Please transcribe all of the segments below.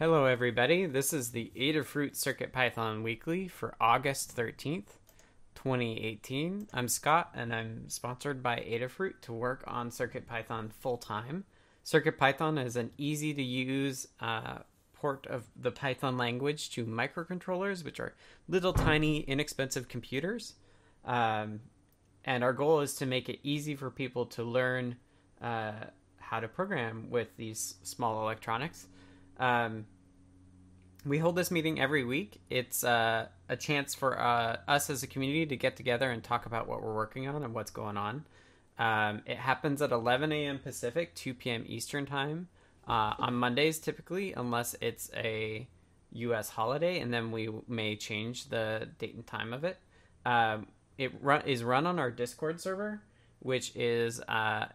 Hello, everybody. This is the Adafruit Circuit Python Weekly for August 13th, 2018. I'm Scott, and I'm sponsored by Adafruit to work on Circuit Python full time. Circuit Python is an easy to use uh, port of the Python language to microcontrollers, which are little tiny, inexpensive computers. Um, and our goal is to make it easy for people to learn uh, how to program with these small electronics. Um, we hold this meeting every week. It's uh, a chance for uh, us as a community to get together and talk about what we're working on and what's going on. Um, it happens at 11 a.m. Pacific, 2 p.m. Eastern Time uh, on Mondays, typically, unless it's a U.S. holiday, and then we may change the date and time of it. Um, it run, is run on our Discord server, which is uh,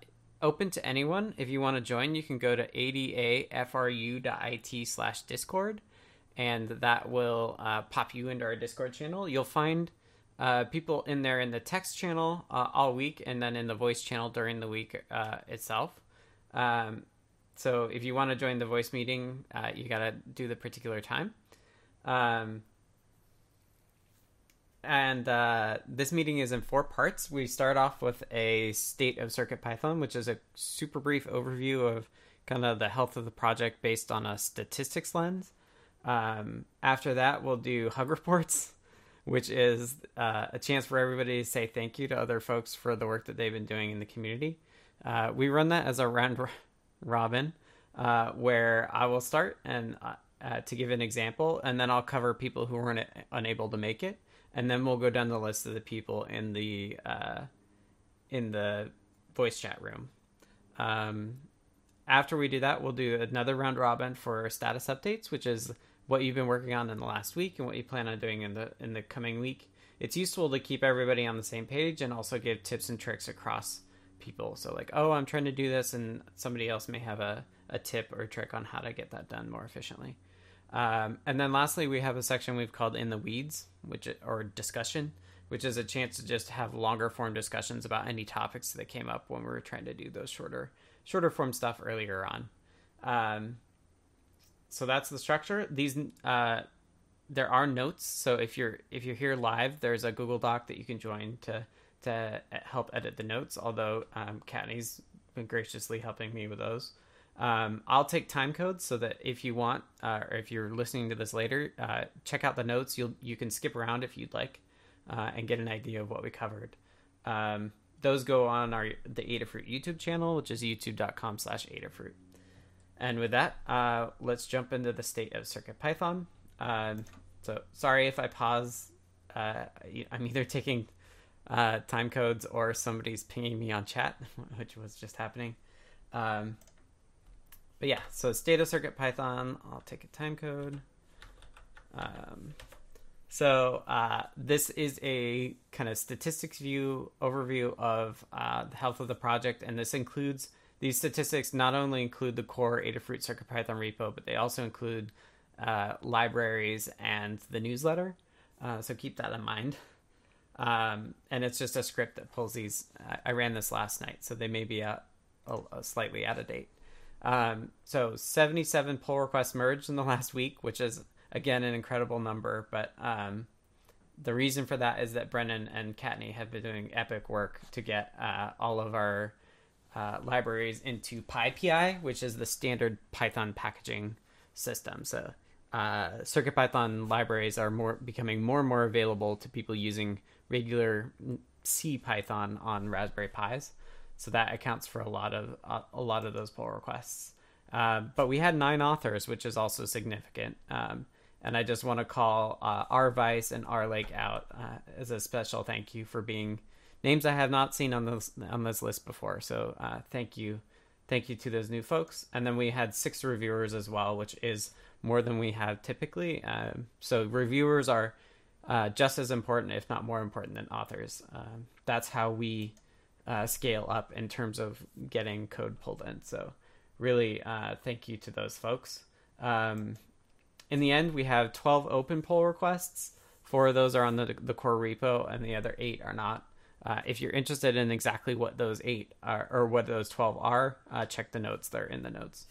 open to anyone. If you want to join, you can go to adafru.it slash discord, and that will uh, pop you into our Discord channel. You'll find uh, people in there in the text channel uh, all week, and then in the voice channel during the week uh, itself. Um, so if you want to join the voice meeting, uh, you got to do the particular time. Um, and uh, this meeting is in four parts. We start off with a state of Circuit Python, which is a super brief overview of kind of the health of the project based on a statistics lens. Um, after that, we'll do hug reports, which is uh, a chance for everybody to say thank you to other folks for the work that they've been doing in the community. Uh, we run that as a round robin, uh, where I will start and uh, uh, to give an example, and then I'll cover people who weren't unable to make it and then we'll go down the list of the people in the uh, in the voice chat room. Um, after we do that, we'll do another round robin for status updates, which is what you've been working on in the last week and what you plan on doing in the in the coming week. It's useful to keep everybody on the same page and also give tips and tricks across people. So like, oh, I'm trying to do this, and somebody else may have a, a tip or trick on how to get that done more efficiently. Um, and then lastly, we have a section we've called "In the Weeds," which or discussion, which is a chance to just have longer form discussions about any topics that came up when we were trying to do those shorter shorter form stuff earlier on. Um, so that's the structure. These uh, there are notes. So if you're if you're here live, there's a Google Doc that you can join to to help edit the notes. Although um, Kattni's been graciously helping me with those. Um, I'll take time codes so that if you want, uh, or if you're listening to this later, uh, check out the notes. You'll you can skip around if you'd like, uh, and get an idea of what we covered. Um, those go on our the Adafruit YouTube channel, which is youtube.com/slash Adafruit. And with that, uh, let's jump into the state of Circuit Python. Um, so sorry if I pause. Uh, I'm either taking uh, time codes or somebody's pinging me on chat, which was just happening. Um, but yeah, so state of circuit Python. I'll take a time code. Um, so uh, this is a kind of statistics view overview of uh, the health of the project, and this includes these statistics. Not only include the core Adafruit Circuit Python repo, but they also include uh, libraries and the newsletter. Uh, so keep that in mind. Um, and it's just a script that pulls these. I, I ran this last night, so they may be a, a, a slightly out of date. Um, so 77 pull requests merged in the last week, which is again an incredible number. But um, the reason for that is that Brennan and Kattni have been doing epic work to get uh, all of our uh, libraries into PyPI, which is the standard Python packaging system. So uh, CircuitPython libraries are more becoming more and more available to people using regular C Python on Raspberry Pis. So that accounts for a lot of uh, a lot of those pull requests. Uh, but we had nine authors, which is also significant. Um, and I just want to call uh, R Vice and R Lake out uh, as a special thank you for being names I have not seen on this on this list before. So uh, thank you, thank you to those new folks. And then we had six reviewers as well, which is more than we have typically. Um, so reviewers are uh, just as important, if not more important, than authors. Um, that's how we uh, scale up in terms of getting code pulled in. So, really, uh, thank you to those folks. Um, in the end, we have 12 open pull requests. Four of those are on the, the core repo, and the other eight are not. Uh, if you're interested in exactly what those eight are, or what those 12 are, uh, check the notes. They're in the notes.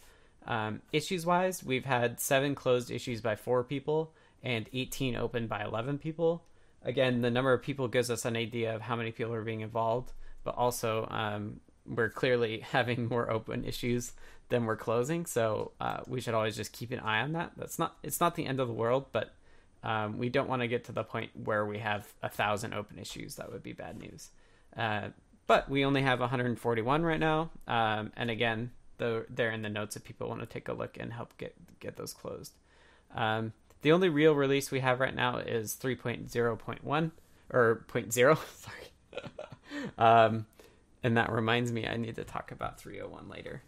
Um, issues wise, we've had seven closed issues by four people and 18 open by 11 people. Again, the number of people gives us an idea of how many people are being involved, but also um, we're clearly having more open issues than we're closing. So uh, we should always just keep an eye on that. That's not it's not the end of the world, but um, we don't want to get to the point where we have a thousand open issues. That would be bad news. Uh, but we only have 141 right now, um, and again, the, they're in the notes if people want to take a look and help get get those closed. Um, the only real release we have right now is 3.0.1 or 0.0. Sorry. um, and that reminds me, I need to talk about 301 later.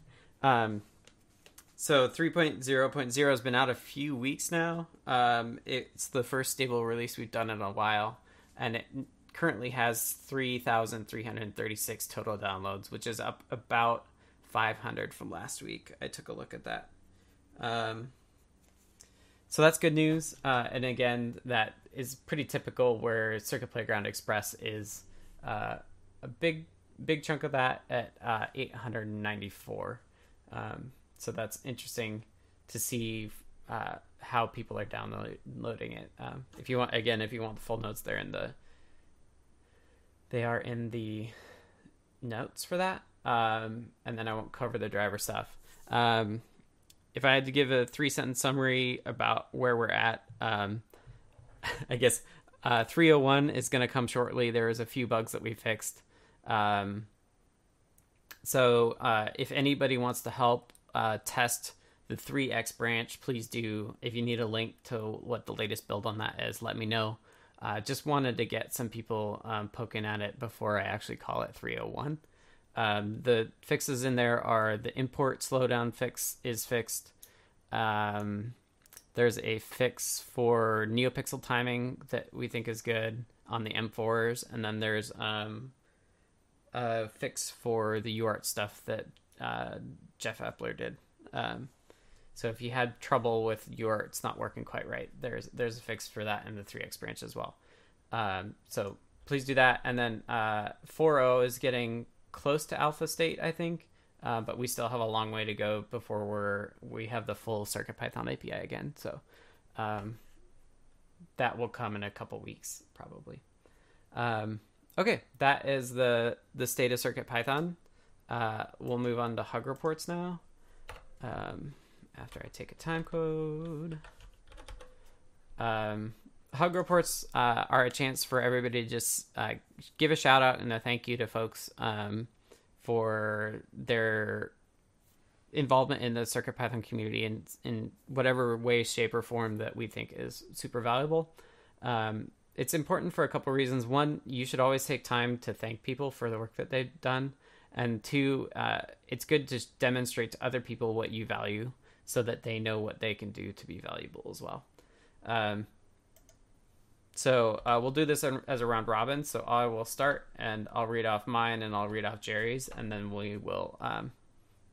So 3.0.0 has been out a few weeks now. Um, it's the first stable release we've done in a while, and it currently has 3,336 total downloads, which is up about 500 from last week. I took a look at that. Um, so that's good news. Uh, and again, that is pretty typical where Circuit Playground Express is uh, a big, big chunk of that at uh, 894. Um, so that's interesting to see uh, how people are downloading it. Um, if you want, again, if you want the full notes, they're in the they are in the notes for that. Um, and then I won't cover the driver stuff. Um, if I had to give a three sentence summary about where we're at, um, I guess uh, 301 is going to come shortly. There's a few bugs that we fixed. Um, so uh, if anybody wants to help uh, test the 3x branch, please do. If you need a link to what the latest build on that is, let me know. Uh, just wanted to get some people um, poking at it before I actually call it 301. Um, the fixes in there are the import slowdown fix is fixed. Um, there's a fix for NeoPixel timing that we think is good on the M4s, and then there's um, a fix for the UART stuff that uh, Jeff Epler did. Um, so if you had trouble with your it's not working quite right, there's there's a fix for that in the 3x branch as well. Um, so please do that. And then uh, 4.0 is getting close to alpha state, I think, uh, but we still have a long way to go before we're we have the full CircuitPython API again. So um, that will come in a couple weeks probably. Um, okay, that is the the state of CircuitPython. Uh, we'll move on to Hug reports now. Um, after I take a time code. Um, Hug reports uh, are a chance for everybody to just uh, give a shout out and a thank you to folks um, for their involvement in the CircuitPython community in in whatever way, shape, or form that we think is super valuable. Um, it's important for a couple reasons. One, you should always take time to thank people for the work that they've done, and two, uh, it's good to demonstrate to other people what you value so that they know what they can do to be valuable as well. Um, so uh, we'll do this as a round robin. So I will start and I'll read off mine and I'll read off Jerry's and then we will um,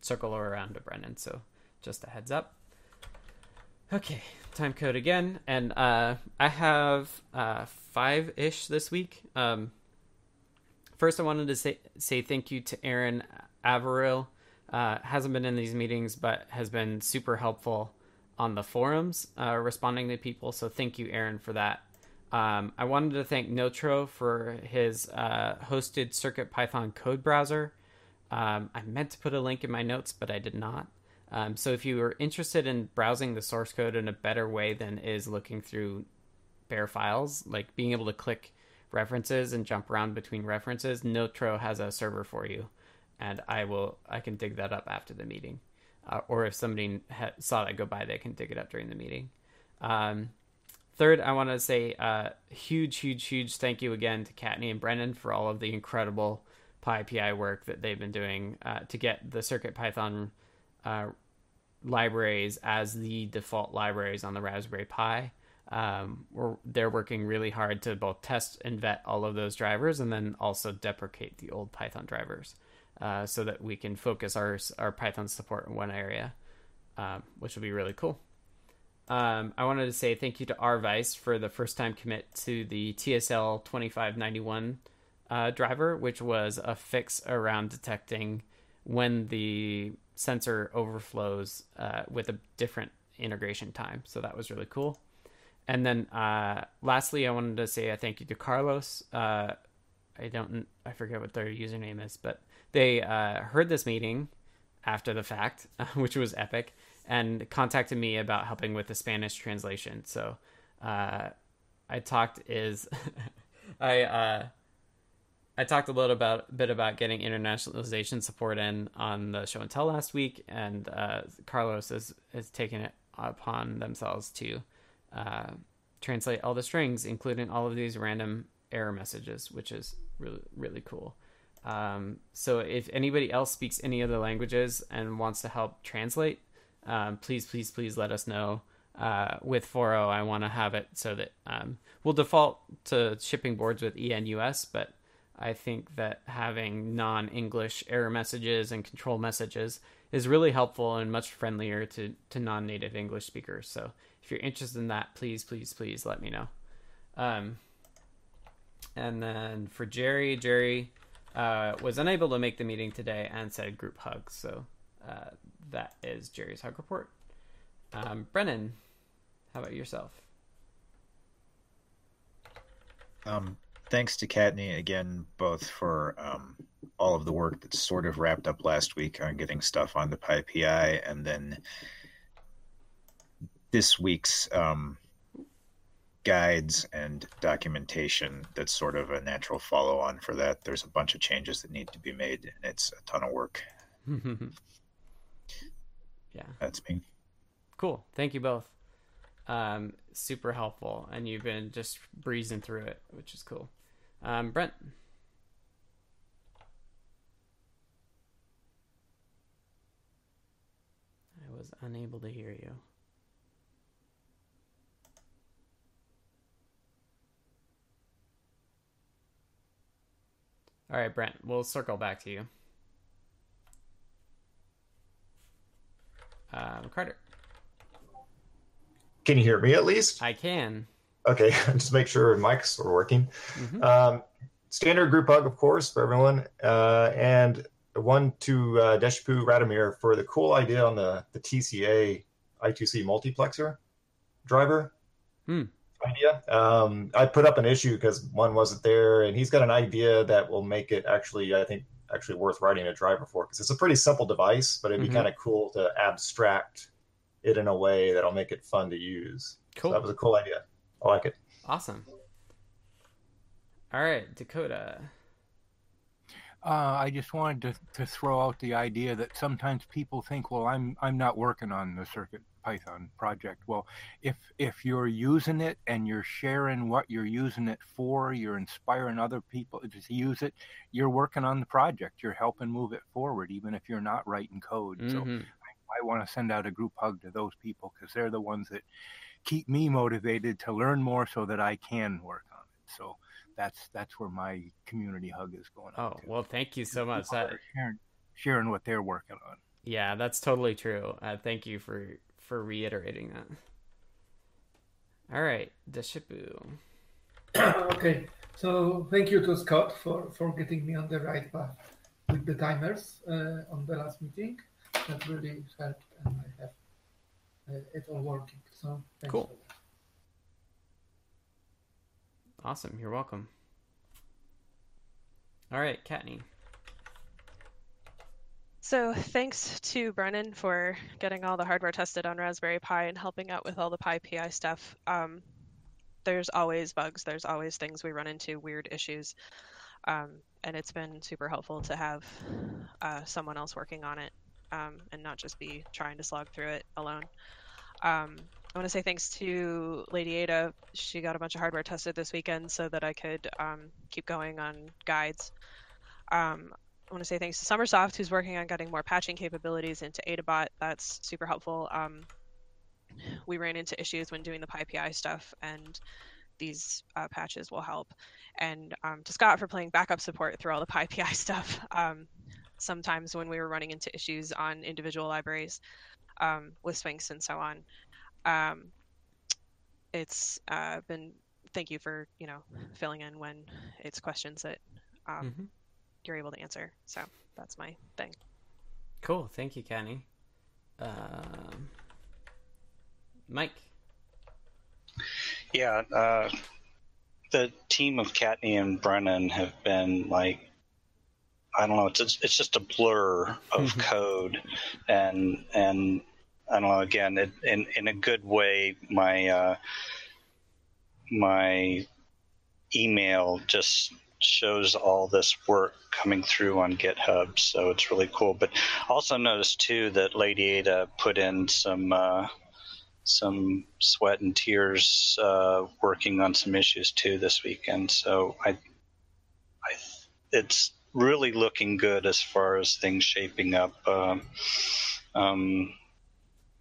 circle around to Brennan. So just a heads up. Okay, time code again. And uh, I have uh, five ish this week. Um, first, I wanted to say, say thank you to Aaron Averill uh, hasn't been in these meetings, but has been super helpful on the forums, uh, responding to people. So thank you, Aaron, for that. Um, I wanted to thank Notro for his uh, hosted Circuit Python code browser. Um, I meant to put a link in my notes, but I did not. Um, so if you are interested in browsing the source code in a better way than is looking through bare files, like being able to click references and jump around between references, Notro has a server for you and I will I can dig that up after the meeting, uh, or if somebody ha- saw that go by, they can dig it up during the meeting. Um, third, I want to say uh, huge, huge, huge thank you again to Kattni and Brennan for all of the incredible PyPI work that they've been doing uh, to get the Circuit Python uh, libraries as the default libraries on the Raspberry Pi. Um, they're working really hard to both test and vet all of those drivers and then also deprecate the old Python drivers uh, so that we can focus our our Python support in one area, um, which will be really cool. Um, I wanted to say thank you to rvice for the first time commit to the TSL 2591 uh, driver, which was a fix around detecting when the sensor overflows uh, with a different integration time. So that was really cool. And then uh, lastly, I wanted to say a thank you to Carlos. Uh, I don't, I forget what their username is, but they uh, heard this meeting after the fact, which was epic, and contacted me about helping with the Spanish translation. So uh, I talked is I uh, I talked a little about bit about getting internationalization support in on the show and tell last week, and uh, Carlos has has taken it upon themselves to uh, translate all the strings, including all of these random error messages, which is really really cool. Um, so if anybody else speaks any other languages and wants to help translate, um, please please please let us know. Uh, with 4.0, I want to have it so that um, we'll default to shipping boards with ENUS, but I think that having non English error messages and control messages is really helpful and much friendlier to, to non native English speakers. So if you're interested in that, please, please, please let me know. Um, and then for Jerry, Jerry uh, was unable to make the meeting today and said group hugs. So uh, that is Jerry's hug report. Um, Brennan, how about yourself? Um, thanks to Kattni again, both for um, all of the work that's sort of wrapped up last week on getting stuff on the PyPI, and then this week's um, guides and documentation that's sort of a natural follow on for that. There's a bunch of changes that need to be made, and it's a ton of work. yeah. That's me. Cool. Thank you both. Um, super helpful, and you've been just breezing through it, which is cool. Um, Brent. I was unable to hear you. All right, Brent, we'll circle back to you. Um, Carter. Can you hear me at least? I can. Okay, just make sure mics are working. Mm-hmm. Um, standard group hug, of course, for everyone, uh, and one to uh, Deshipu Radomir for the cool idea on the the TCA I2C multiplexer driver hmm. Idea. Um, I put up an issue because one wasn't there, and he's got an idea that will make it actually, I think, actually worth writing a driver for because it's a pretty simple device, but it'd be mm-hmm. kind of cool to abstract it in a way that'll make it fun to use. Cool. So that was a cool idea. I like it. Awesome. All right, Dakota. Uh, I just wanted to, to throw out the idea that sometimes people think, well, I'm I'm not working on the Circuit Python project. Well, if if you're using it and you're sharing what you're using it for, you're inspiring other people to use it. You're working on the project. You're helping move it forward, even if you're not writing code. Mm-hmm. So I, I want to send out a group hug to those people because they're the ones that keep me motivated to learn more so that I can work on it. So that's that's where my community hug is going on. Oh, well, thank you so much. That... Sharing, sharing what they're working on. Yeah, that's totally true. Uh, thank you for for reiterating that. All right, Deshipu. okay, so thank you to Scott for for getting me on the right path with the timers uh, on the last meeting. That really helped, and I have uh, it all working. So cool. Awesome. You're welcome. All right, Kattni. So thanks to Brennan for getting all the hardware tested on Raspberry Pi and helping out with all the PyPI stuff. Um, there's always bugs. There's always things we run into, weird issues. Um, and it's been super helpful to have uh, someone else working on it um, and not just be trying to slog through it alone. Um, I want to say thanks to Lady Ada. She got a bunch of hardware tested this weekend so that I could um, keep going on guides. Um, I want to say thanks to sommersoft, who's working on getting more patching capabilities into AdaBot. That's super helpful. Um, we ran into issues when doing the PyPI stuff, and these uh, patches will help. And um, to Scott for playing backup support through all the PyPI stuff. Um, sometimes when we were running into issues on individual libraries um, with Sphinx and so on, um, it's uh, been thank you for you know filling in when it's questions that um, mm-hmm. You're able to answer. So that's my thing. Cool. Thank you, Kenny. Um, Mike. Yeah, uh, the team of Kattni and Brennan have been like, I don't know, it's it's just a blur of code, and and I don't know. Again, it, in in a good way, my uh, my email just shows all this work coming through on GitHub, so it's really cool. But also noticed too that Lady Ada put in some uh, some sweat and tears uh, working on some issues too this weekend. So I, I, it's really looking good as far as things shaping up. Um, um,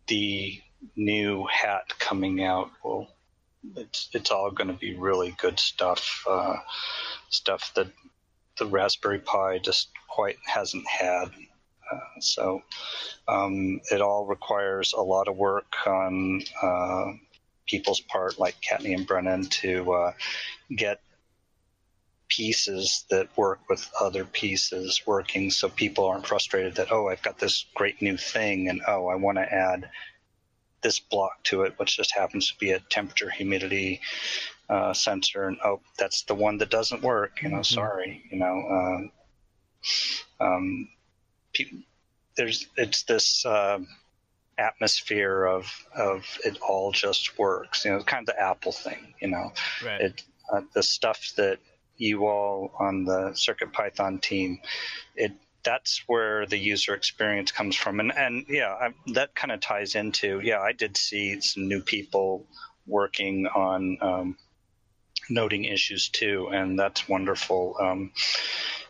the new hat coming out will it's it's all going to be really good stuff uh, stuff that the raspberry pi just quite hasn't had. Uh, so um, it all requires a lot of work on uh, people's part like Kattni and Brennan to uh, get pieces that work with other pieces working so people aren't frustrated that oh I've got this great new thing and oh I want to add this block to it, which just happens to be a temperature humidity uh, sensor, and oh, that's the one that doesn't work. You know, mm-hmm. sorry. You know, uh, um, pe- there's it's this uh, atmosphere of of it all just works. You know, kind of the Apple thing. You know, right. it uh, the stuff that you all on the Circuit Python team, it that's where the user experience comes from and and yeah I, that kind of ties into yeah i did see some new people working on um, noting issues too and that's wonderful um,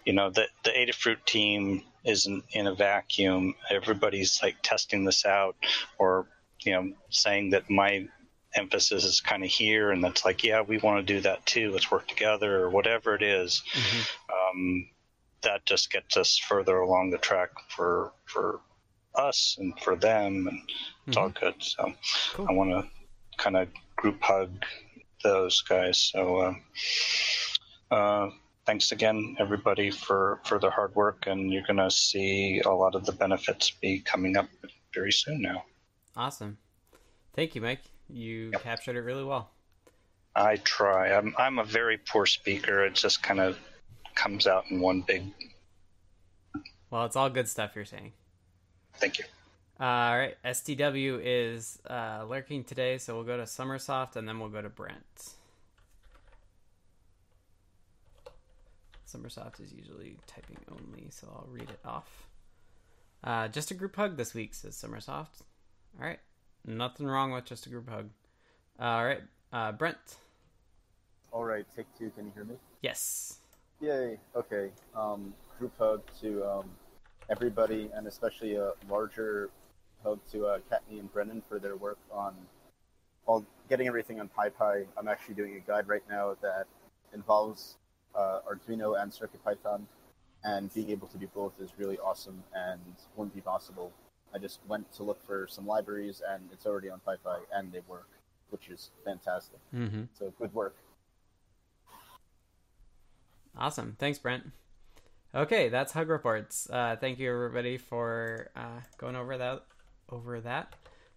you know the the adafruit team isn't in a vacuum everybody's like testing this out or you know saying that my emphasis is kind of here and that's like yeah we want to do that too let's work together or whatever it is. Mm-hmm. Um, that just gets us further along the track for for us and for them, and it's mm-hmm. all good. So cool. I want to kind of group hug those guys. So uh, uh, thanks again, everybody, for for the hard work, and you're gonna see a lot of the benefits be coming up very soon now. Awesome, thank you, Mike. You yep. captured it really well. I try. I'm I'm a very poor speaker. It just kind of comes out in one big. Well, it's all good stuff you're saying. Thank you. All right, STW is uh, lurking today, so we'll go to sommersoft and then we'll go to Brent. sommersoft is usually typing only, so I'll read it off. Uh, just a group hug this week, says sommersoft. All right, nothing wrong with just a group hug. all right, uh, Brent. All right, take two. Can you hear me? Yes. Yay. Okay. Um, group hug to um, everybody, and especially a larger hug to uh, Kattni and Brennan for their work on all getting everything on PyPI. I'm actually doing a guide right now that involves uh, Arduino and CircuitPython, and being able to do both is really awesome and wouldn't be possible. I just went to look for some libraries, and it's already on PyPI, and they work, which is fantastic. Mm-hmm. So good work. Awesome. Thanks, Brent. Okay, that's Hug Reports. Uh, thank you, everybody, for uh, going over that. Over that.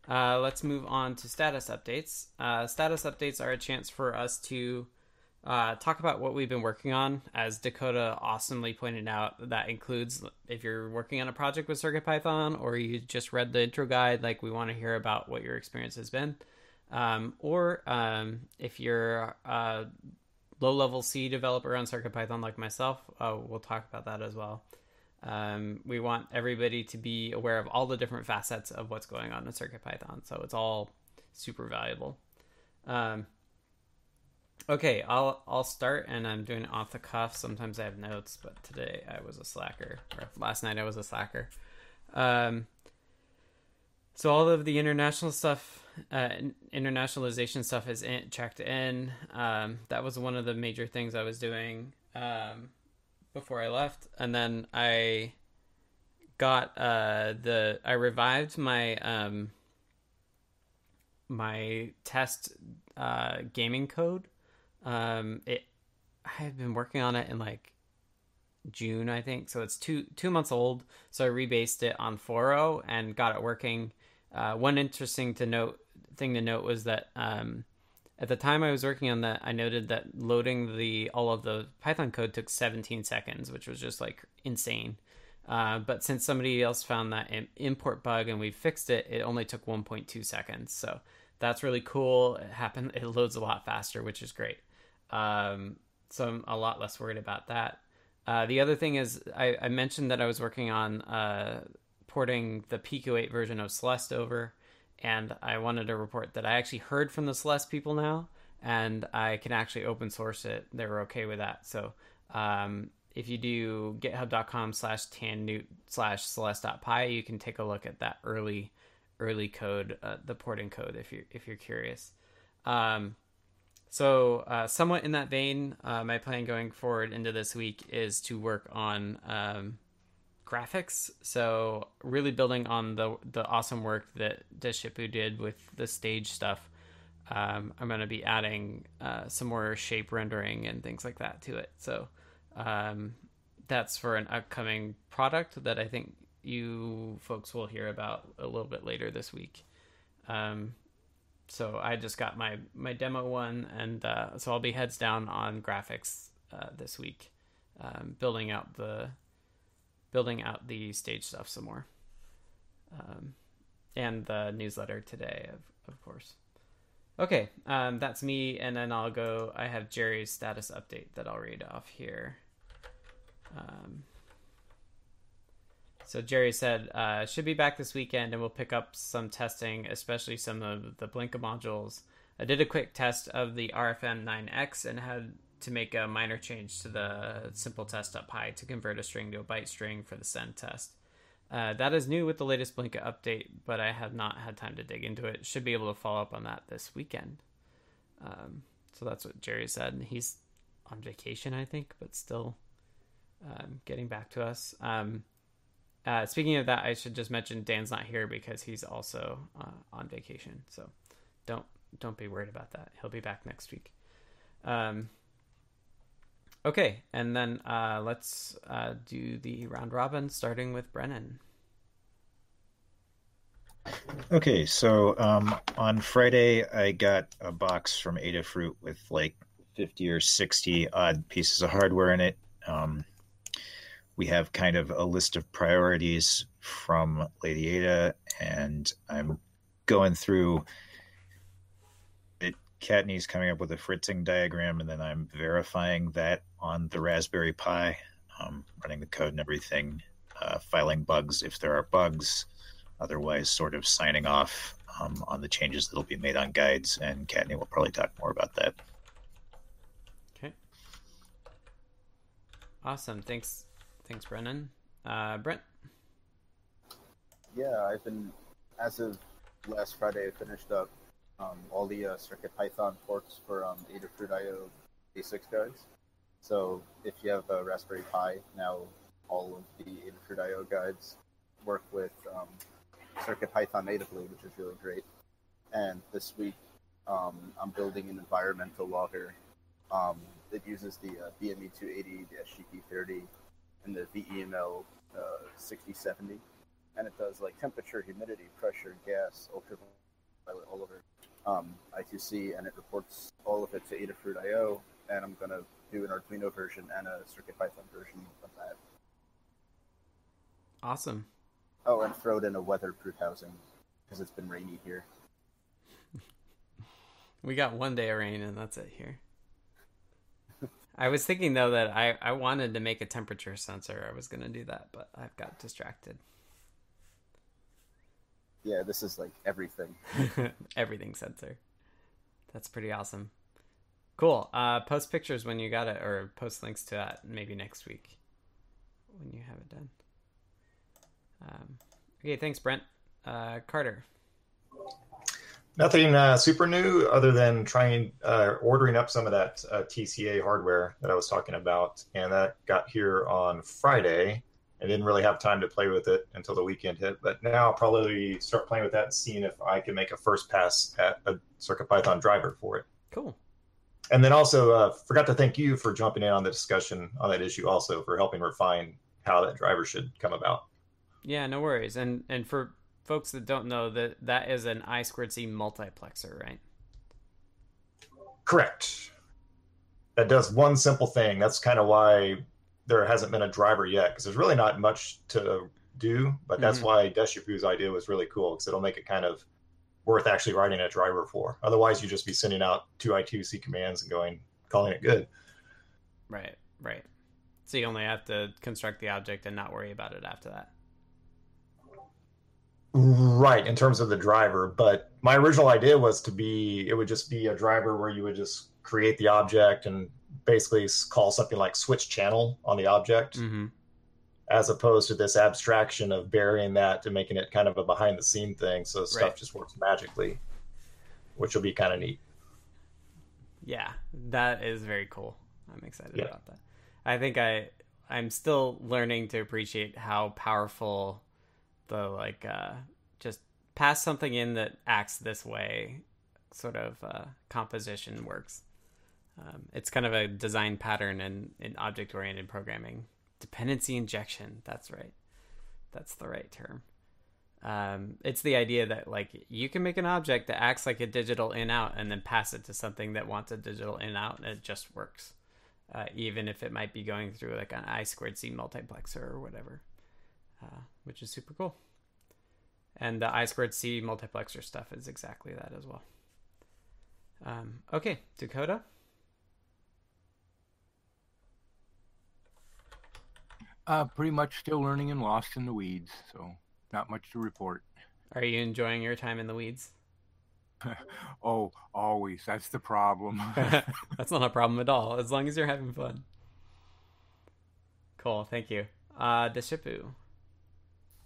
Uh, let's move on to status updates. Uh, status updates are a chance for us to uh, talk about what we've been working on. As Dakota awesomely pointed out, that includes if you're working on a project with CircuitPython or you just read the intro guide, like we want to hear about what your experience has been. Um, or um, if you're a low level C developer on CircuitPython like myself, uh, we'll talk about that as well. Um, we want everybody to be aware of all the different facets of what's going on in CircuitPython, so it's all super valuable. Um, okay, I'll I'll start, and I'm doing off the cuff. Sometimes I have notes, but today I was a slacker, or last night I was a slacker. Um, so all of the international stuff uh, internationalization stuff is in, checked in. Um, that was one of the major things I was doing um, before I left, and then I got uh, the I revived my um, my test uh, gaming code. Um, it I had been working on it in like June, I think. So it's two two months old. So I rebased it on 4.0 and got it working. Uh, one interesting to note thing to note was that um, at the time I was working on that, I noted that loading the all of the Python code took 17 seconds, which was just like insane. Uh, but since somebody else found that import bug and we fixed it, it only took 1.2 seconds. So that's really cool. It happened. It loads a lot faster, which is great. Um, so I'm a lot less worried about that. Uh, the other thing is, I, I, mentioned that I was working on uh, porting the PICO-8 version of Celeste over, and I wanted to report that I actually heard from the Celeste people now, and I can actually open source it. They were okay with that. So um, if you do github.com slash tannewt slash celeste.py, you can take a look at that early early code, uh, the porting code, if you're if you're curious. Um, so, uh, somewhat in that vein, uh, my plan going forward into this week is to work on um, graphics. So, really building on the the awesome work that Deshipu did with the stage stuff. Um, I'm going to be adding uh, some more shape rendering and things like that to it. So, um, that's for an upcoming product that I think you folks will hear about a little bit later this week. Um, so I just got my my demo one, and uh, so I'll be heads down on graphics uh, this week, um, building out the building out the stage stuff some more, um, and the newsletter today, of of course. Okay, um, that's me, and then I'll go. I have Jerry's status update that I'll read off here. Um, so Jerry said, uh, should be back this weekend and we'll pick up some testing, especially some of the Blinka modules. I did a quick test of the RFM 9X and had to make a minor change to the simple test up high to convert a string to a byte string for the send test. Uh, that is new with the latest Blinka update, but I have not had time to dig into it. Should be able to follow up on that this weekend. Um, so that's what Jerry said. He's on vacation, I think, but still um, getting back to us. Um, uh, speaking of that, I should just mention Dan's not here because he's also uh, on vacation. So don't don't be worried about that. He'll be back next week. Okay, and then uh, let's uh, do the round robin, starting with Brennan. Okay, so um, on Friday I got a box from Adafruit with like fifty or sixty odd pieces of hardware in it. Um, we have kind of a list of priorities from Lady Ada, and I'm going through it. Kattni's coming up with a fritzing diagram, and then I'm verifying that on the Raspberry Pi, um, running the code and everything, uh, filing bugs if there are bugs, otherwise, sort of signing off um, on the changes that'll be made on guides. And Kattni will probably talk more about that. Okay. Awesome. Thanks, Thanks, Brennan. Uh, Brent? Yeah, I've been, as of last Friday, I finished up um, all the uh, Circuit Python ports for um, Adafruit IO basics guides. So if you have a Raspberry Pi, now all of the Adafruit IO guides work with um, Circuit Python natively, which is really great. And this week, um, I'm building an environmental logger um, that uses the uh, BME280, the SGP30, and the VEML uh, 6070, and it does like temperature, humidity, pressure, gas, ultraviolet, all over um, I2C, and it reports all of it to Adafruit IO. And I'm gonna do an Arduino version and a CircuitPython version of that. Awesome. Oh, and throw it in a weatherproof housing because it's been rainy here. we got one day of rain, and that's it here. I was thinking though that I, I wanted to make a temperature sensor. I was gonna do that, but I've got distracted. Yeah, this is like everything. everything sensor. That's pretty awesome. Cool. Uh, post pictures when you got it, or post links to that maybe next week when you have it done. Um, okay, thanks, Brent. Uh, Carter. Nothing uh, super new other than trying uh, ordering up some of that uh, TCA hardware that I was talking about, and that got here on Friday. I didn't really have time to play with it until the weekend hit, but now I'll probably start playing with that and seeing if I can make a first pass at a CircuitPython driver for it. Cool. and then also uh, forgot to thank you for jumping in on the discussion on that issue, also for helping refine how that driver should come about. Yeah, no worries. And and for folks that don't know that that is an I squared C multiplexer, right? Correct. That does one simple thing. That's kind of why there hasn't been a driver yet, because there's really not much to do. But that's Mhm. why Deshipu's idea was really cool, because it'll make it kind of worth actually writing a driver for. Otherwise, you'd just be sending out two I2C commands and going calling it good. Right, right. So you only have to construct the object and not worry about it after that. Right, in terms of the driver. But my original idea was to be it would just be a driver where you would just create the object and basically call something like switch channel on the object, Mm-hmm. as opposed to this abstraction of burying that and making it kind of a behind the scene thing. So stuff Right. just works magically, which will be kind of neat. Yeah, that is very cool. I'm excited Yeah. about that. I think I I'm still learning to appreciate how powerful the like uh just pass something in that acts this way sort of uh, composition works. Um, it's kind of a design pattern in, in object oriented programming. Dependency injection. That's right. That's the right term. Um, it's the idea that like you can make an object that acts like a digital in out and then pass it to something that wants a digital in out and it just works. Uh, even if it might be going through like an I squared C multiplexer or whatever, uh, which is super cool. And the I squared C multiplexer stuff is exactly that as well. Um, okay, Dakota. Uh, pretty much still learning and lost in the weeds, so not much to report. Are you enjoying your time in the weeds? Oh, always. That's the problem. That's not a problem at all, as long as you're having fun. Cool, thank you. Uh, Deshipu.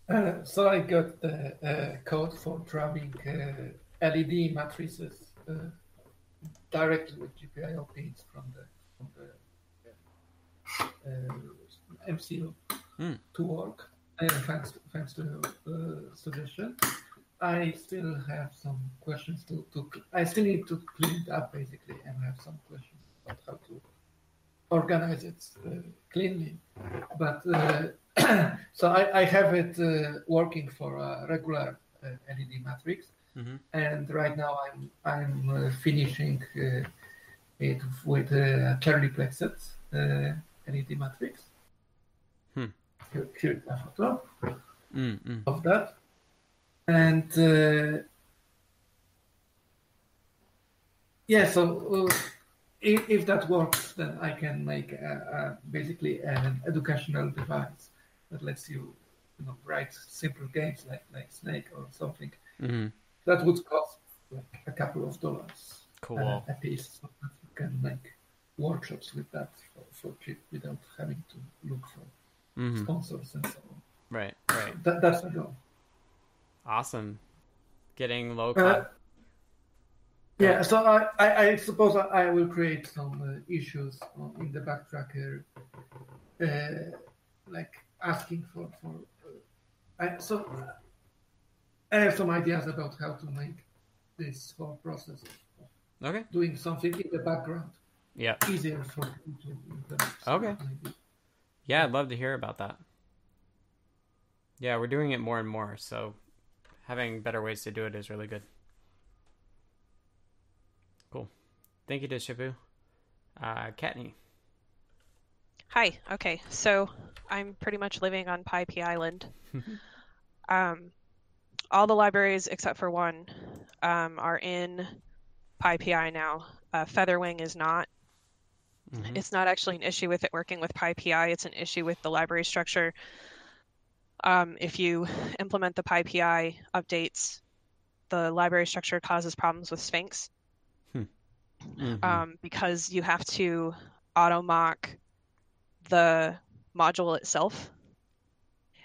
Uh, so I got the uh, code for driving uh, LED matrices uh, directly with GPIO pins from the from the uh, MCU Hmm. to work. And thanks thanks to the suggestion. I still have some questions to, to I still need to clean it up basically and I have some questions about how to organize it uh, cleanly. But uh, so I, I have it uh, working for a regular uh, LED matrix, Mhm. and right now I'm I'm uh, finishing uh, it with a Charlieplexed uh, LED matrix. Here is photo Mm, mm. of that, and uh, yeah, so uh, if, if that works, then I can make a, a, basically an educational device that lets you, you know, write simple games like like Snake or something. Mhm. That would cost like a couple of dollars Cool. uh, a piece, so that you can make workshops with that for, for cheap without having to look for Mhm. sponsors and so on. Right, right. That, that's the goal. Awesome. Getting low Uh, cost. Yeah, so I, I, I suppose I, I will create some uh, issues on, in the backtracker, uh, like asking for for. Uh, I, so uh, I have some ideas about how to make this whole process Okay. doing something in the background Yeah. easier for people to. Okay. maybe. Yeah, I'd love to hear about that. Yeah, we're doing it more and more, so having better ways to do it is really good. Cool. Thank you Deshipu. Uh, Kattni. Hi. Okay. So I'm pretty much living on Pi PyP Island. um, all the libraries except for one um, are in PyPI now. Uh, Featherwing is not. Mhm. It's not actually an issue with it working with PyPI. It's an issue with the library structure. Um, if you implement the PyPI updates, the library structure causes problems with Sphinx Mhm. um, because you have to auto mock the module itself,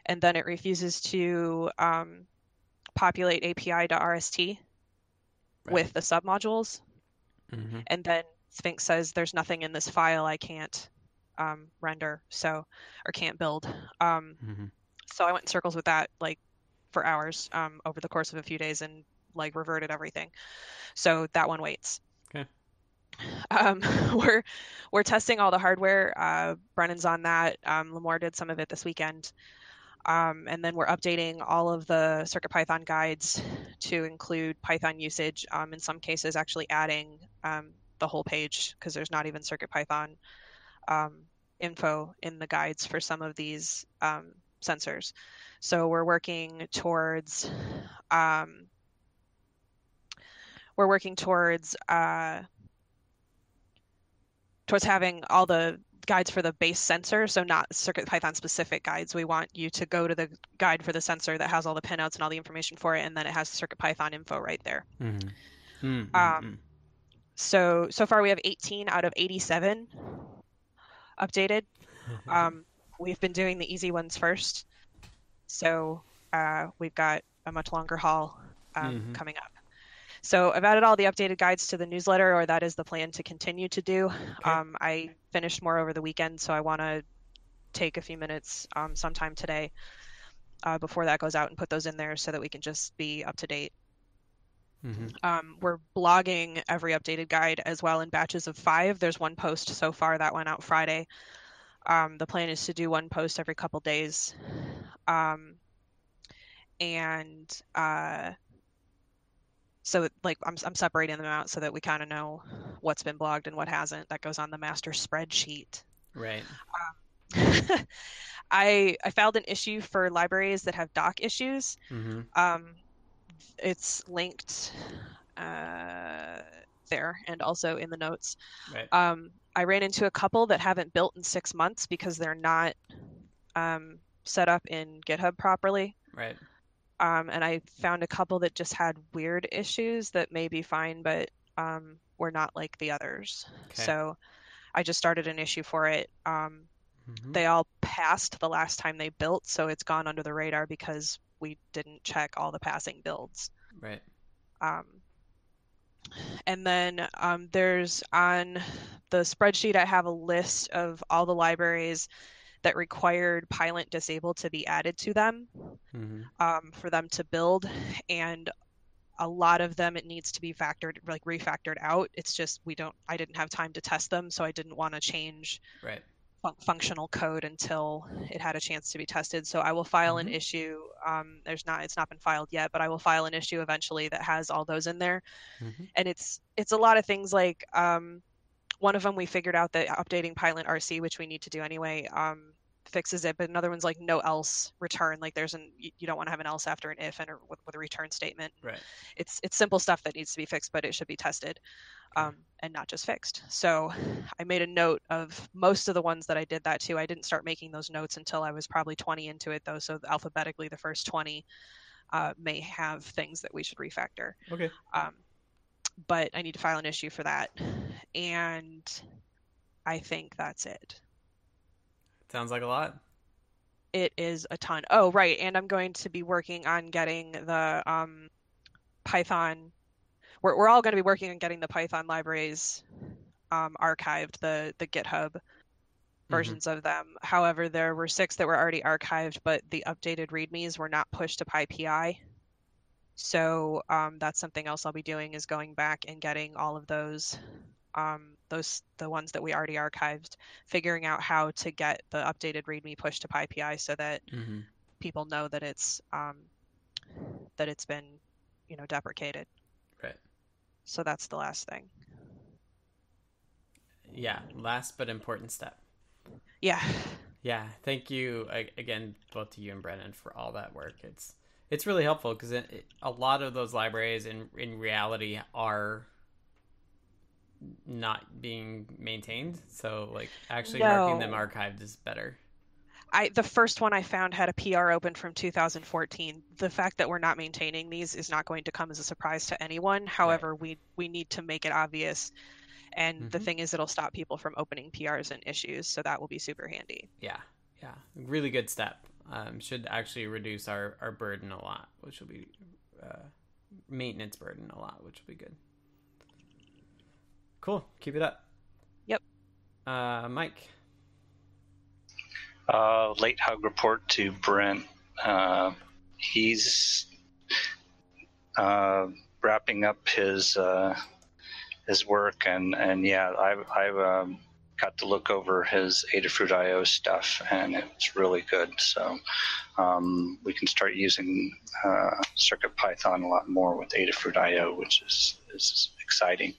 and then it refuses to um, populate API.rst Right. with the submodules, Mhm. and then Sphinx says there's nothing in this file I can't um, render, so or can't build. Um, Mhm. so I went in circles with that like for hours um, over the course of a few days and like reverted everything. So that one waits. Okay. um, we're we're testing all the hardware. Uh, Brennan's on that. Um, Limor did some of it this weekend. Um, and then we're updating all of the CircuitPython guides to include Python usage. Um, in some cases, actually adding um, the whole page because there's not even CircuitPython um, info in the guides for some of these um, sensors. So we're working towards um, we're working towards uh, towards having all the guides for the base sensor, so not CircuitPython specific guides. We want you to go to the guide for the sensor that has all the pinouts and all the information for it, and then it has CircuitPython info right there. Mm-hmm. Mm-hmm. Um, so so far we have 18 out of 87 updated. Um, we've been doing the easy ones first, so uh, we've got a much longer haul um, Mhm. coming up. So I've added all the updated guides to the newsletter, or that is the plan to continue to do. Um, I finished more over the weekend, so I want to take a few minutes um, sometime today uh, before that goes out and put those in there so that we can just be up to date. Mm-hmm. Um, we're blogging every updated guide as well in batches of five. There's one post so far that went out Friday. Um, the plan is to do one post every couple days. Um, and uh, so, like, I'm, I'm separating them out so that we kind of know what's been blogged and what hasn't. That goes on the master spreadsheet. Right. I I filed an issue for libraries that have doc issues. Mm-hmm. Um, it's linked uh, there and also in the notes. Right. Um, I ran into a couple that haven't built in six months because they're not um, set up in GitHub properly. Right. Um, and I found a couple that just had weird issues that may be fine, but um, were not like the others. Okay. So I just started an issue for it. Um, Mhm. they all passed the last time they built, so it's gone under the radar because we didn't check all the passing builds. Right. Um, and then um, there's on the spreadsheet, I have a list of all the libraries that required Pylint Disabled to be added to them Mm-hmm. um, for them to build. And a lot of them, it needs to be factored, like refactored out. It's just we don't, I didn't have time to test them, so I didn't want to change Right. Fun- functional code until it had a chance to be tested. So I will file an Mhm. issue. Um, there's not, it's not been filed yet, but I will file an issue eventually that has all those in there. Mhm. And it's it's a lot of things like um, one of them we figured out that updating Pylint RC, which we need to do anyway, um, fixes it. But another one's like no else return. Like there's an you, don't want to have an else after an if and a, with, with a return statement. Right. It's it's simple stuff that needs to be fixed, but it should be tested um, and not just fixed. So I made a note of most of the ones that I did that to. I didn't start making those notes until I was probably 20 into it, though. So alphabetically, the first 20 uh, may have things that we should refactor. Okay. Um, but I need to file an issue for that. And I think that's it. Sounds like a lot. It is a ton. Oh, right. And I'm going to be working on getting the um, Python. We're, we're all going to be working on getting the Python libraries um, archived, the, the GitHub versions of them. However, there were six that were already archived, but the updated READMEs were not pushed to PyPI. So um, that's something else I'll be doing is going back and getting all of those, um, those the ones that we already archived, figuring out how to get the updated README pushed to PyPI so that Mm-hmm. people know that it's um, that it's been, you know, deprecated. Right. So that's the last thing. Yeah. Last but important step. Yeah. Yeah, thank you again, both to you and Brennan, for all that work. It's it's really helpful because a lot of those libraries in in reality are not being maintained. So like actually marking them archived is better. I the first one I found had a PR open from 2014. The fact that we're not maintaining these is not going to come as a surprise to anyone. However, we we need to make it obvious. And the Mhm. thing is, it'll stop people from opening PRs and issues, so that will be super handy. Yeah, yeah, really good step. Um, should actually reduce our our burden a lot, which will be uh, maintenance burden a lot, which will be good. Cool, keep it up. Yep. Uh, Mike. Uh, late hug report to Brent. Uh, he's uh, wrapping up his uh, his work, and and yeah, I've I've um, got to look over his Adafruit IO stuff, and it's really good. So um, we can start using uh, Circuit Python a lot more with Adafruit IO, which is is exciting.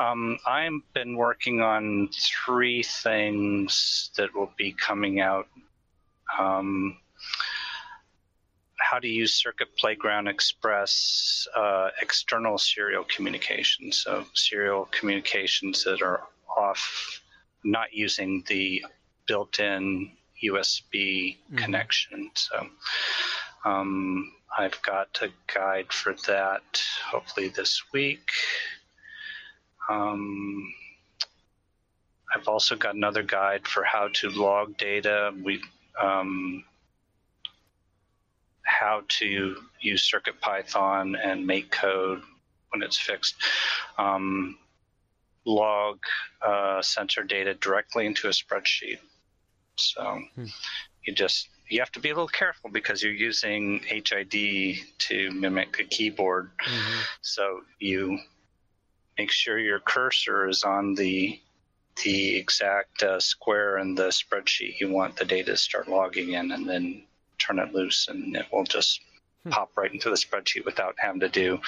Um, I've been working on three things that will be coming out. Um, how to use Circuit Playground Express uh, external serial communications. So, serial communications that are off, not using the built in USB mm-hmm. connection. So, um, I've got a guide for that hopefully this week. Um, I've also got another guide for how to log data. We um, how to use Circuit Python and make code when it's fixed. Um, log uh, sensor data directly into a spreadsheet. So hmm. you just you have to be a little careful because you're using HID to mimic a keyboard. Mm-hmm. So you make sure your cursor is on the the exact uh, square in the spreadsheet you want the data to start logging in, and then turn it loose, and it will just hmm. pop right into the spreadsheet without having to do.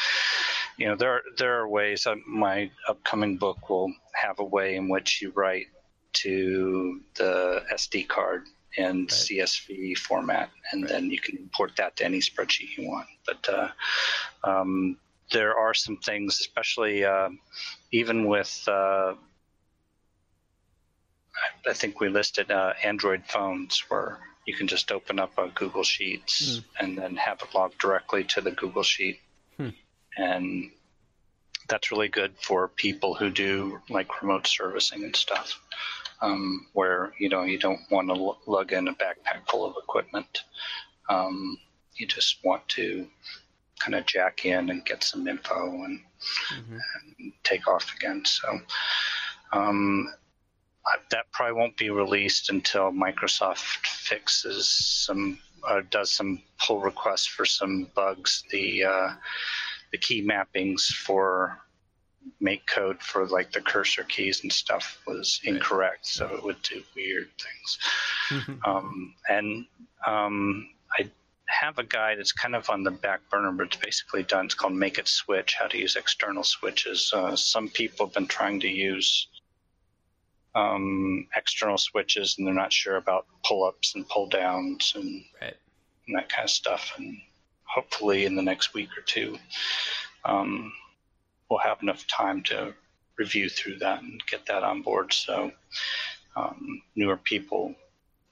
You know, there there are ways. Uh, my upcoming book will have a way in which you write to the SD card in right. CSV format, and right. then you can import that to any spreadsheet you want. But uh, um, there are some things, especially uh, even with, uh, I think we listed uh, Android phones where you can just open up a Google Sheets mm. and then have it log directly to the Google Sheet. Hmm. And that's really good for people who do like remote servicing and stuff, um, where you know you don't want to l- lug in a backpack full of equipment. Um, you just want to kind of jack in and get some info and, mm-hmm. and take off again. So um, that probably won't be released until Microsoft fixes some uh, does some pull requests for some bugs. The uh, the key mappings for make code for like the cursor keys and stuff was incorrect, so it would do weird things. Mm-hmm. Um, and um, I have a guide. It's kind of on the back burner, but it's basically done. It's called Make It Switch: How to Use External Switches. Uh, some people have been trying to use um, external switches, and they're not sure about pull-ups and pull-downs and, right. and that kind of stuff. And hopefully, in the next week or two, um, we'll have enough time to review through that and get that on board. So um, newer people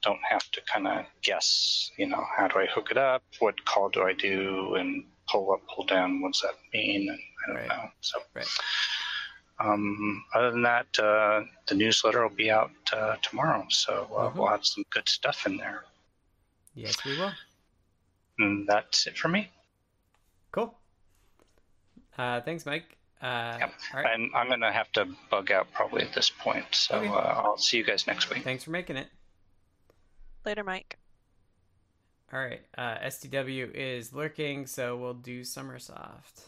don't have to kind of guess, you know, how do I hook it up? What call do I do? And pull up, pull down, what's that mean? And I don't right. know. So, right. um, other than that, uh, the newsletter will be out uh, tomorrow. So uh, mm-hmm. we'll have some good stuff in there. Yes, we will. And that's it for me. Cool. Uh, thanks, Mike. Uh, yep. right. And I'm going to have to bug out probably at this point. So okay. uh, I'll see you guys next week. Thanks for making it. Later, Mike. All right. Uh, SDW is lurking, so we'll do sommersoft.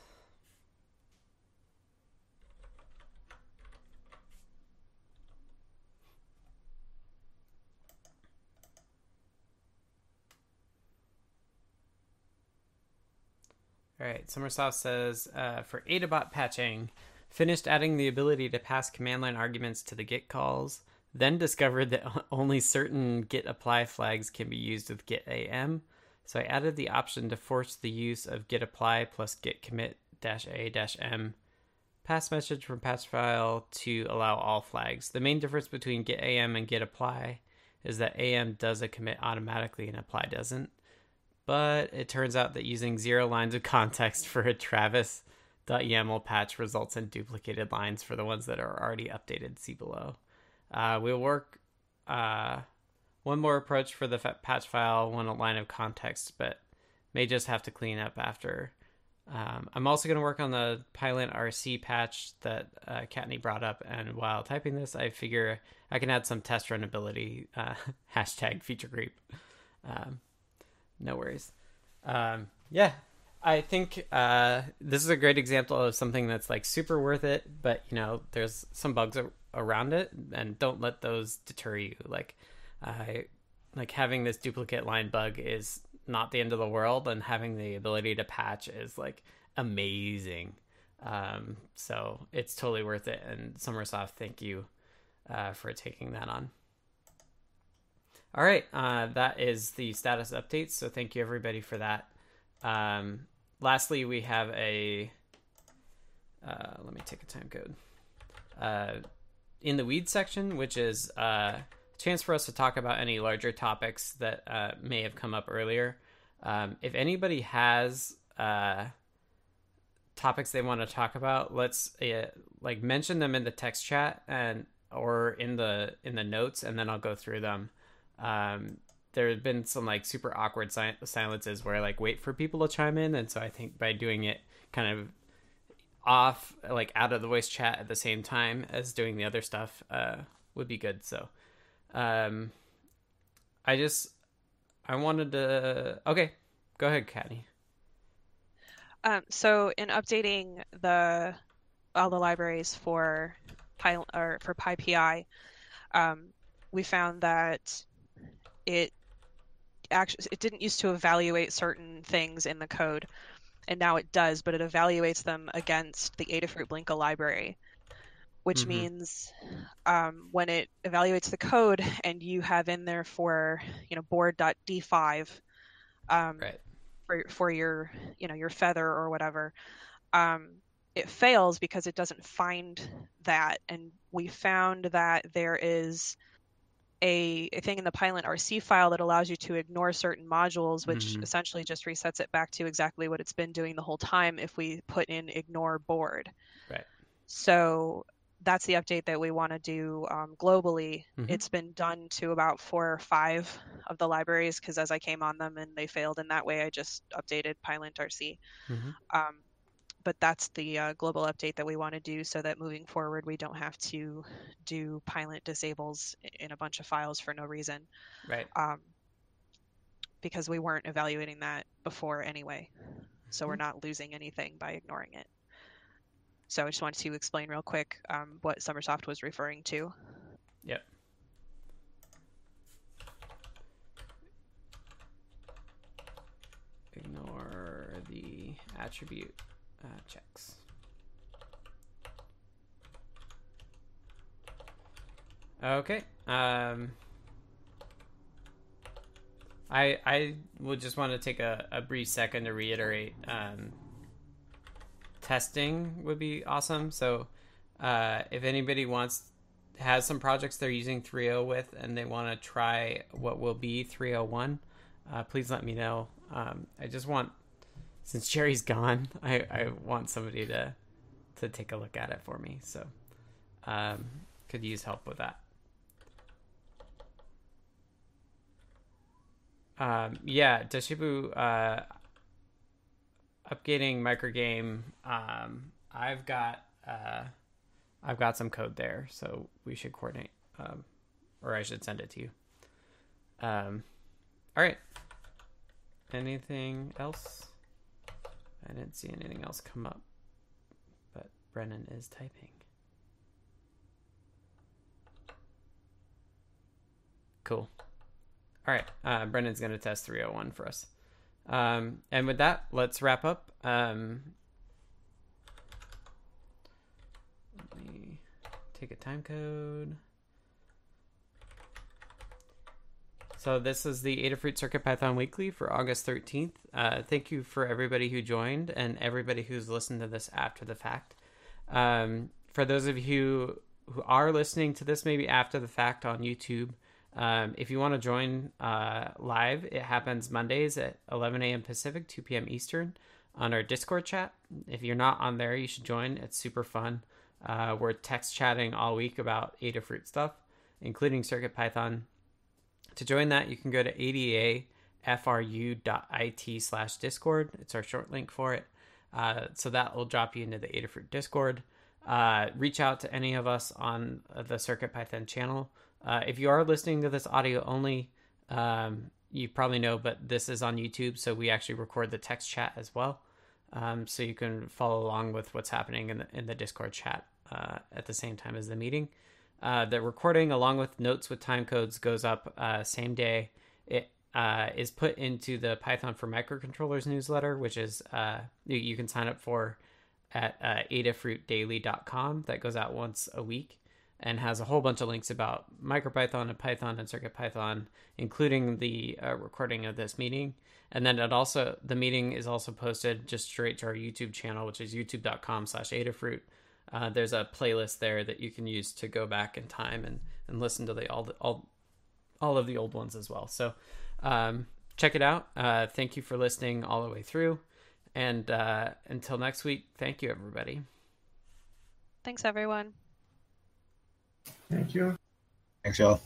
All right, sommersoft says uh, for AdaBot patching, finished adding the ability to pass command line arguments to the Git calls then discovered that only certain git apply flags can be used with git am. So I added the option to force the use of git apply plus git commit dash a dash m pass message from patch file to allow all flags. The main difference between git am and git apply is that am does a commit automatically and apply doesn't. But it turns out that using zero lines of context for a Travis.yaml patch results in duplicated lines for the ones that are already updated. See below. Uh, we'll work uh, one more approach for the patch file, one line of context, but may just have to clean up after. Um, I'm also going to work on the Pylint RC patch that uh, Kattni brought up, and while typing this, I figure I can add some test runability. Uh, hashtag feature creep. Um, no worries. Um, yeah, I think uh, this is a great example of something that's like super worth it, but you know, there's some bugs around it, and don't let those deter you. Like, I like having this duplicate line bug is not the end of the world, and having the ability to patch is like amazing. Um, so it's totally worth it. And sommersoft, thank you uh, for taking that on. All right, uh, that is the status updates. So thank you everybody for that. Um, lastly, we have a. Uh, let me take a time code. In the weed section, which is a uh, chance for us to talk about any larger topics that uh, may have come up earlier. Um, if anybody has uh, topics they want to talk about, let's uh, like mention them in the text chat and or in the in the notes, and then I'll go through them. Um, there have been some like super awkward si- silences where I like wait for people to chime in, and so I think by doing it kind of off, like out of the voice chat at the same time as doing the other stuff, uh, would be good. So, um, I just I wanted to. Okay, go ahead, Kattni. Um, so in updating the all the libraries for Pi or for PyPI, um, we found that it actually it didn't used to evaluate certain things in the code, and now it does, but it evaluates them against the Adafruit Blinka library, which mm-hmm. means um, when it evaluates the code and you have in there for you know board.d5 um, right. for for your you know your feather or whatever. Um, it fails because it doesn't find that and we found that there is a, a thing in the Pylint RC file that allows you to ignore certain modules, which mm-hmm. essentially just resets it back to exactly what it's been doing the whole time if we put in ignore board. Right. So that's the update that we want to do um, globally. Mm-hmm. It's been done to about four or five of the libraries because as I came on them and they failed in that way, I just updated Pylint RC. Mm-hmm. Um, but that's the uh, global update that we want to do so that moving forward we don't have to do pylint disables in a bunch of files for no reason. Right. Um, because we weren't evaluating that before anyway. So we're mm-hmm. not losing anything by ignoring it. So I just wanted to explain real quick um, what sommersoft was referring to. Yep. Ignore the attribute uh, checks. Okay. Um, I I would just want to take a, a brief second to reiterate. Um, testing would be awesome. So, uh, if anybody wants has some projects they're using 3.0 with and they want to try what will be 301, uh, please let me know. Um, I just want since Jerry's gone, I, I want somebody to to take a look at it for me. So um, could use help with that. Um, yeah, Deshipu, uh, updating microgame. Um, I've got uh, I've got some code there, so we should coordinate, um, or I should send it to you. Um, all right. Anything else? I didn't see anything else come up, but Brennan is typing. Cool. All right, uh, Brennan's going to test 301 for us. Um, and with that, let's wrap up. Um, let me take a time code. So this is the Adafruit CircuitPython Weekly for August 13th. Uh, thank you for everybody who joined and everybody who's listened to this after the fact. Um, for those of you who are listening to this maybe after the fact on YouTube, um, if you want to join uh, live, it happens Mondays at 11 a.m. Pacific, 2 p.m. Eastern on our Discord chat. If you're not on there, you should join. It's super fun. Uh, we're text chatting all week about Adafruit stuff, including CircuitPython to join that, you can go to adafru.it slash discord. It's our short link for it. Uh, so that will drop you into the Adafruit Discord. Uh, reach out to any of us on the CircuitPython channel. Uh, if you are listening to this audio only, um, you probably know, but this is on YouTube, so we actually record the text chat as well. um, so you can follow along with what's happening in the in the Discord chat uh, at the same time as the meeting. Uh, the recording, along with notes with time codes, goes up uh, same day. It uh, is put into the Python for Microcontrollers newsletter, which is uh, you, you, can sign up for at uh, adafruitdaily.com. That goes out once a week and has a whole bunch of links about MicroPython and Python and CircuitPython, including the uh, recording of this meeting. And then it also the meeting is also posted just straight to our YouTube channel, which is youtube.com slash Adafruit. Uh, there's a playlist there that you can use to go back in time and, and listen to the all the, all all of the old ones as well. So um, check it out. Uh, thank you for listening all the way through. And uh, until next week, thank you, everybody. Thanks, everyone. Thank you. Thanks, y'all.